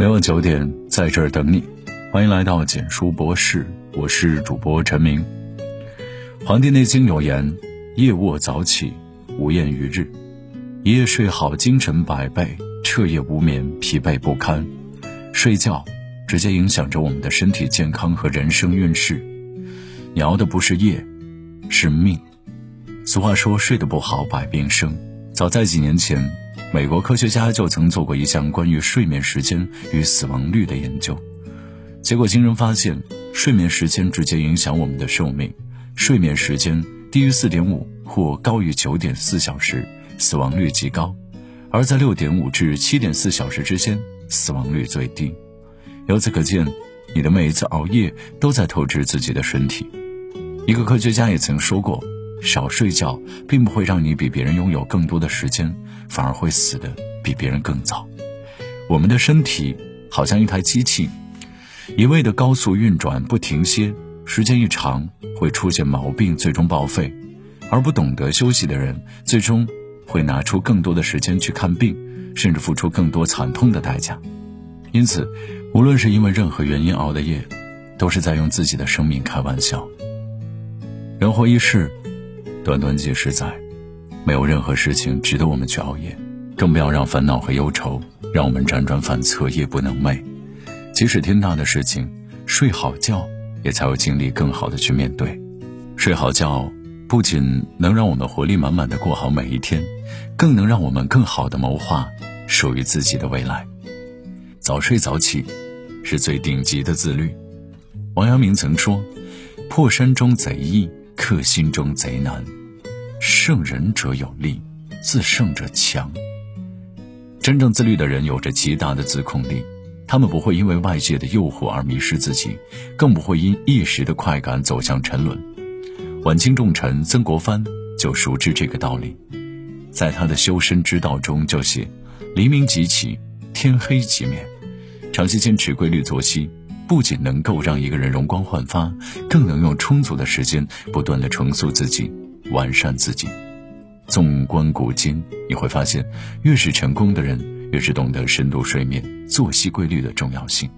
每晚九点在这儿等你，欢迎来到简书博士，我是主播陈明。《黄帝内经》有言：“夜卧早起，无厌于日；一夜睡好，精神百倍；彻夜无眠，疲惫不堪。”睡觉直接影响着我们的身体健康和人生运势。你熬的不是夜，是命。俗话说：“睡得不好，百病生。”早在几年前。美国科学家就曾做过一项关于睡眠时间与死亡率的研究，结果惊人发现，睡眠时间直接影响我们的寿命。睡眠时间低于四点五或高于九点四小时，死亡率极高；而在六点五至七点四小时之间，死亡率最低。由此可见，你的每一次熬夜都在透支自己的身体。一个科学家也曾说过。少睡觉并不会让你比别人拥有更多的时间，反而会死的比别人更早。我们的身体好像一台机器，一味的高速运转不停歇，时间一长会出现毛病，最终报废。而不懂得休息的人，最终会拿出更多的时间去看病，甚至付出更多惨痛的代价。因此，无论是因为任何原因熬的夜，都是在用自己的生命开玩笑。人活一世。短短几十载，没有任何事情值得我们去熬夜，更不要让烦恼和忧愁让我们辗转反侧、夜不能寐。即使天大的事情，睡好觉也才有精力更好的去面对。睡好觉不仅能让我们活力满满的过好每一天，更能让我们更好的谋划属于自己的未来。早睡早起，是最顶级的自律。王阳明曾说：“破山中贼易。”克心中贼难，胜人者有力，自胜者强。真正自律的人有着极大的自控力，他们不会因为外界的诱惑而迷失自己，更不会因一时的快感走向沉沦。晚清重臣曾国藩就熟知这个道理，在他的修身之道中就写：黎明即起，天黑即灭，长期坚持规律作息。不仅能够让一个人容光焕发，更能用充足的时间不断的重塑自己、完善自己。纵观古今，你会发现，越是成功的人，越是懂得深度睡眠、作息规律的重要性。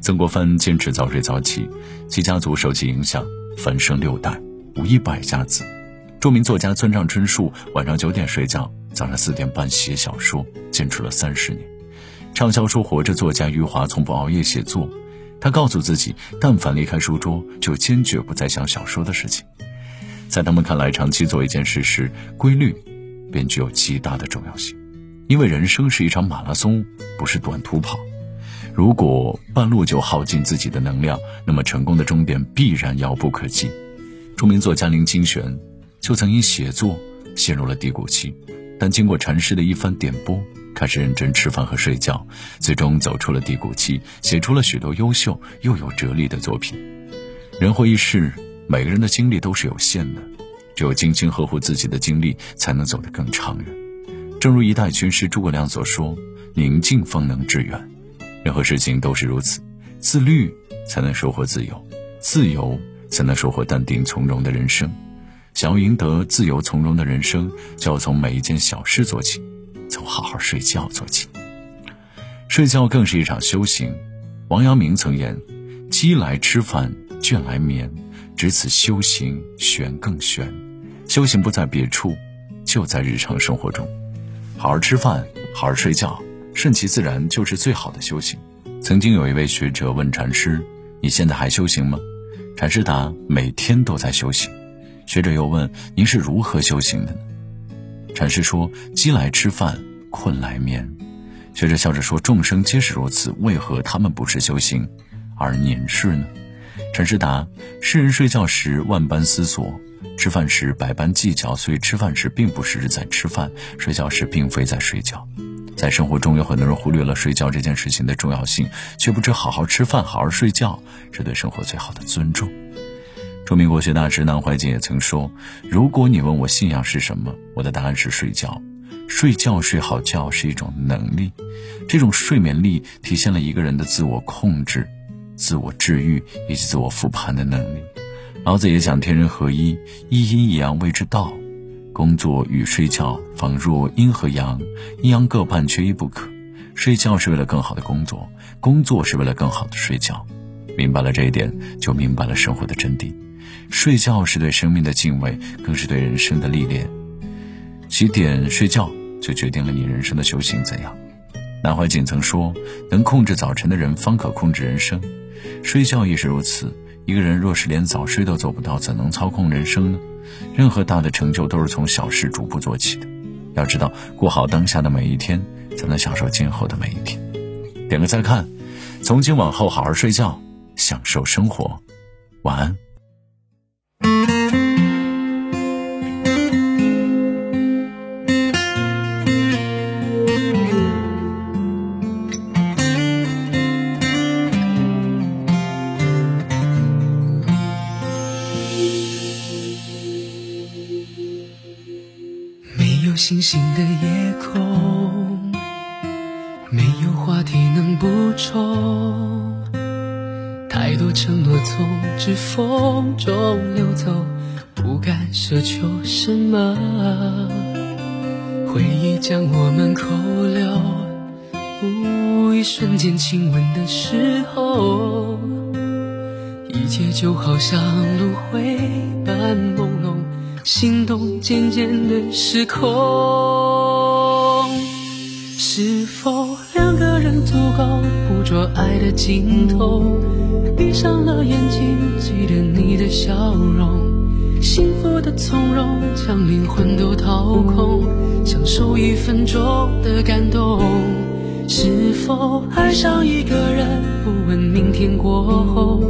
曾国藩坚持早睡早起，其家族受其影响，繁生六代，无一败家子。著名作家村上春树晚上九点睡觉，早上四点半写小说，坚持了三十年。畅销书《活着》作家余华从不熬夜写作。他告诉自己，但凡离开书桌，就坚决不再想小说的事情。在他们看来，长期做一件事时，规律便具有极大的重要性。因为人生是一场马拉松，不是短途跑。如果半路就耗尽自己的能量，那么成功的终点必然遥不可及。著名作家林清玄就曾因写作陷入了低谷期，但经过禅师的一番点拨。开始认真吃饭和睡觉，最终走出了低谷期，写出了许多优秀又有哲理的作品。人活一世，每个人的精力都是有限的，只有精心呵护自己的精力，才能走得更长远。正如一代军师诸葛亮所说：“宁静方能致远。”任何事情都是如此，自律才能收获自由，自由才能收获淡定从容的人生。想要赢得自由从容的人生，就要从每一件小事做起。从好好睡觉做起，睡觉更是一场修行。王阳明曾言：“饥来吃饭，倦来眠，只此修行玄更玄。”修行不在别处，就在日常生活中。好好吃饭，好好睡觉，顺其自然就是最好的修行。曾经有一位学者问禅师：“你现在还修行吗？”禅师答：“每天都在修行。”学者又问：“您是如何修行的呢？”禅师说：“饥来吃饭，困来眠。”学者笑着说：“众生皆是如此，为何他们不是修行，而您是呢？”陈师答：“世人睡觉时万般思索，吃饭时百般计较，所以吃饭时并不是在吃饭，睡觉时并非在睡觉。在生活中，有很多人忽略了睡觉这件事情的重要性，却不知好好吃饭、好好睡觉是对生活最好的尊重。”著名国学大师南怀瑾也曾说：“如果你问我信仰是什么，我的答案是睡觉。睡觉睡好觉是一种能力，这种睡眠力体现了一个人的自我控制、自我治愈以及自我复盘的能力。”老子也讲：“天人合一，一阴一阳谓之道。工作与睡觉，仿若阴和阳，阴阳各半，缺一不可。睡觉是为了更好的工作，工作是为了更好的睡觉。明白了这一点，就明白了生活的真谛。睡觉是对生命的敬畏，更是对人生的历练。几点睡觉，就决定了你人生的修行怎样。南怀瑾曾说：“能控制早晨的人，方可控制人生。”睡觉亦是如此。一个人若是连早睡都做不到，怎能操控人生呢？任何大的成就都是从小事逐步做起的。要知道，过好当下的每一天，才能享受今后的每一天。点个再看，从今往后好好睡觉，享受生活。晚安。星星的夜空，没有话题能补充，太多承诺从指缝中流走，不敢奢求什么。回忆将我们扣留，一瞬间亲吻的时候，一切就好像轮回般朦胧。心动渐渐的失控，是否两个人足够捕捉爱的尽头？闭上了眼睛，记得你的笑容，幸福的从容，将灵魂都掏空，享受一分钟的感动。是否爱上一个人，不问明天过后，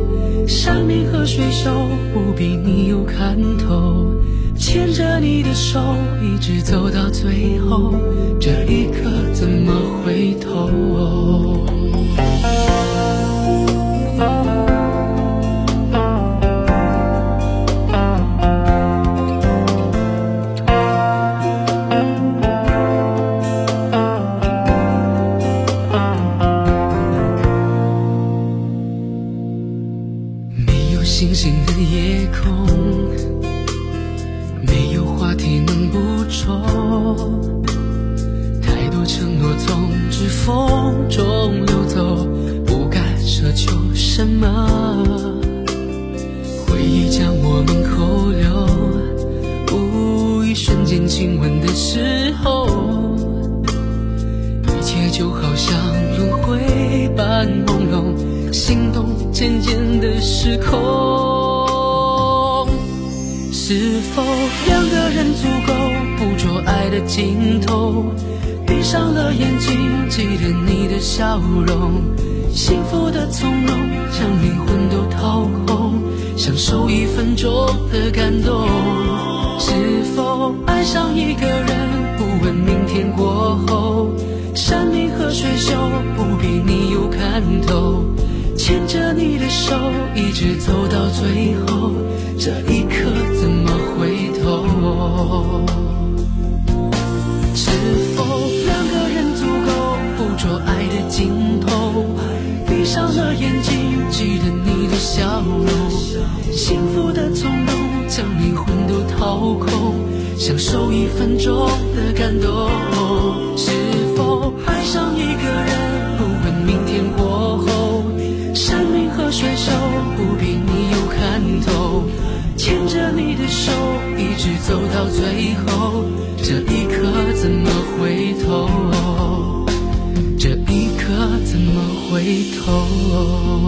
山明和水秀，不比你有看头。牵着你的手，一直走到最后，这一刻怎么回头？多承诺从指缝中流走，不敢奢求什么。回忆将我们扣留，一瞬间亲吻的时候，一切就好像轮回般朦胧，心动渐渐的失控。是否两个人足够捕捉爱的尽头？闭上了眼睛，记得你的笑容，幸福的从容，将灵魂都掏空，享受一分钟的感动。是否爱上一个人，不问明天过后，山明和水秀，不必你有看透。牵着你的手，一直走到最后，这享受一分钟的感动。是否爱上一个人，不问明天过后？山明和水秀，不必你有看透。牵着你的手，一直走到最后，这一刻怎么回头？这一刻怎么回头？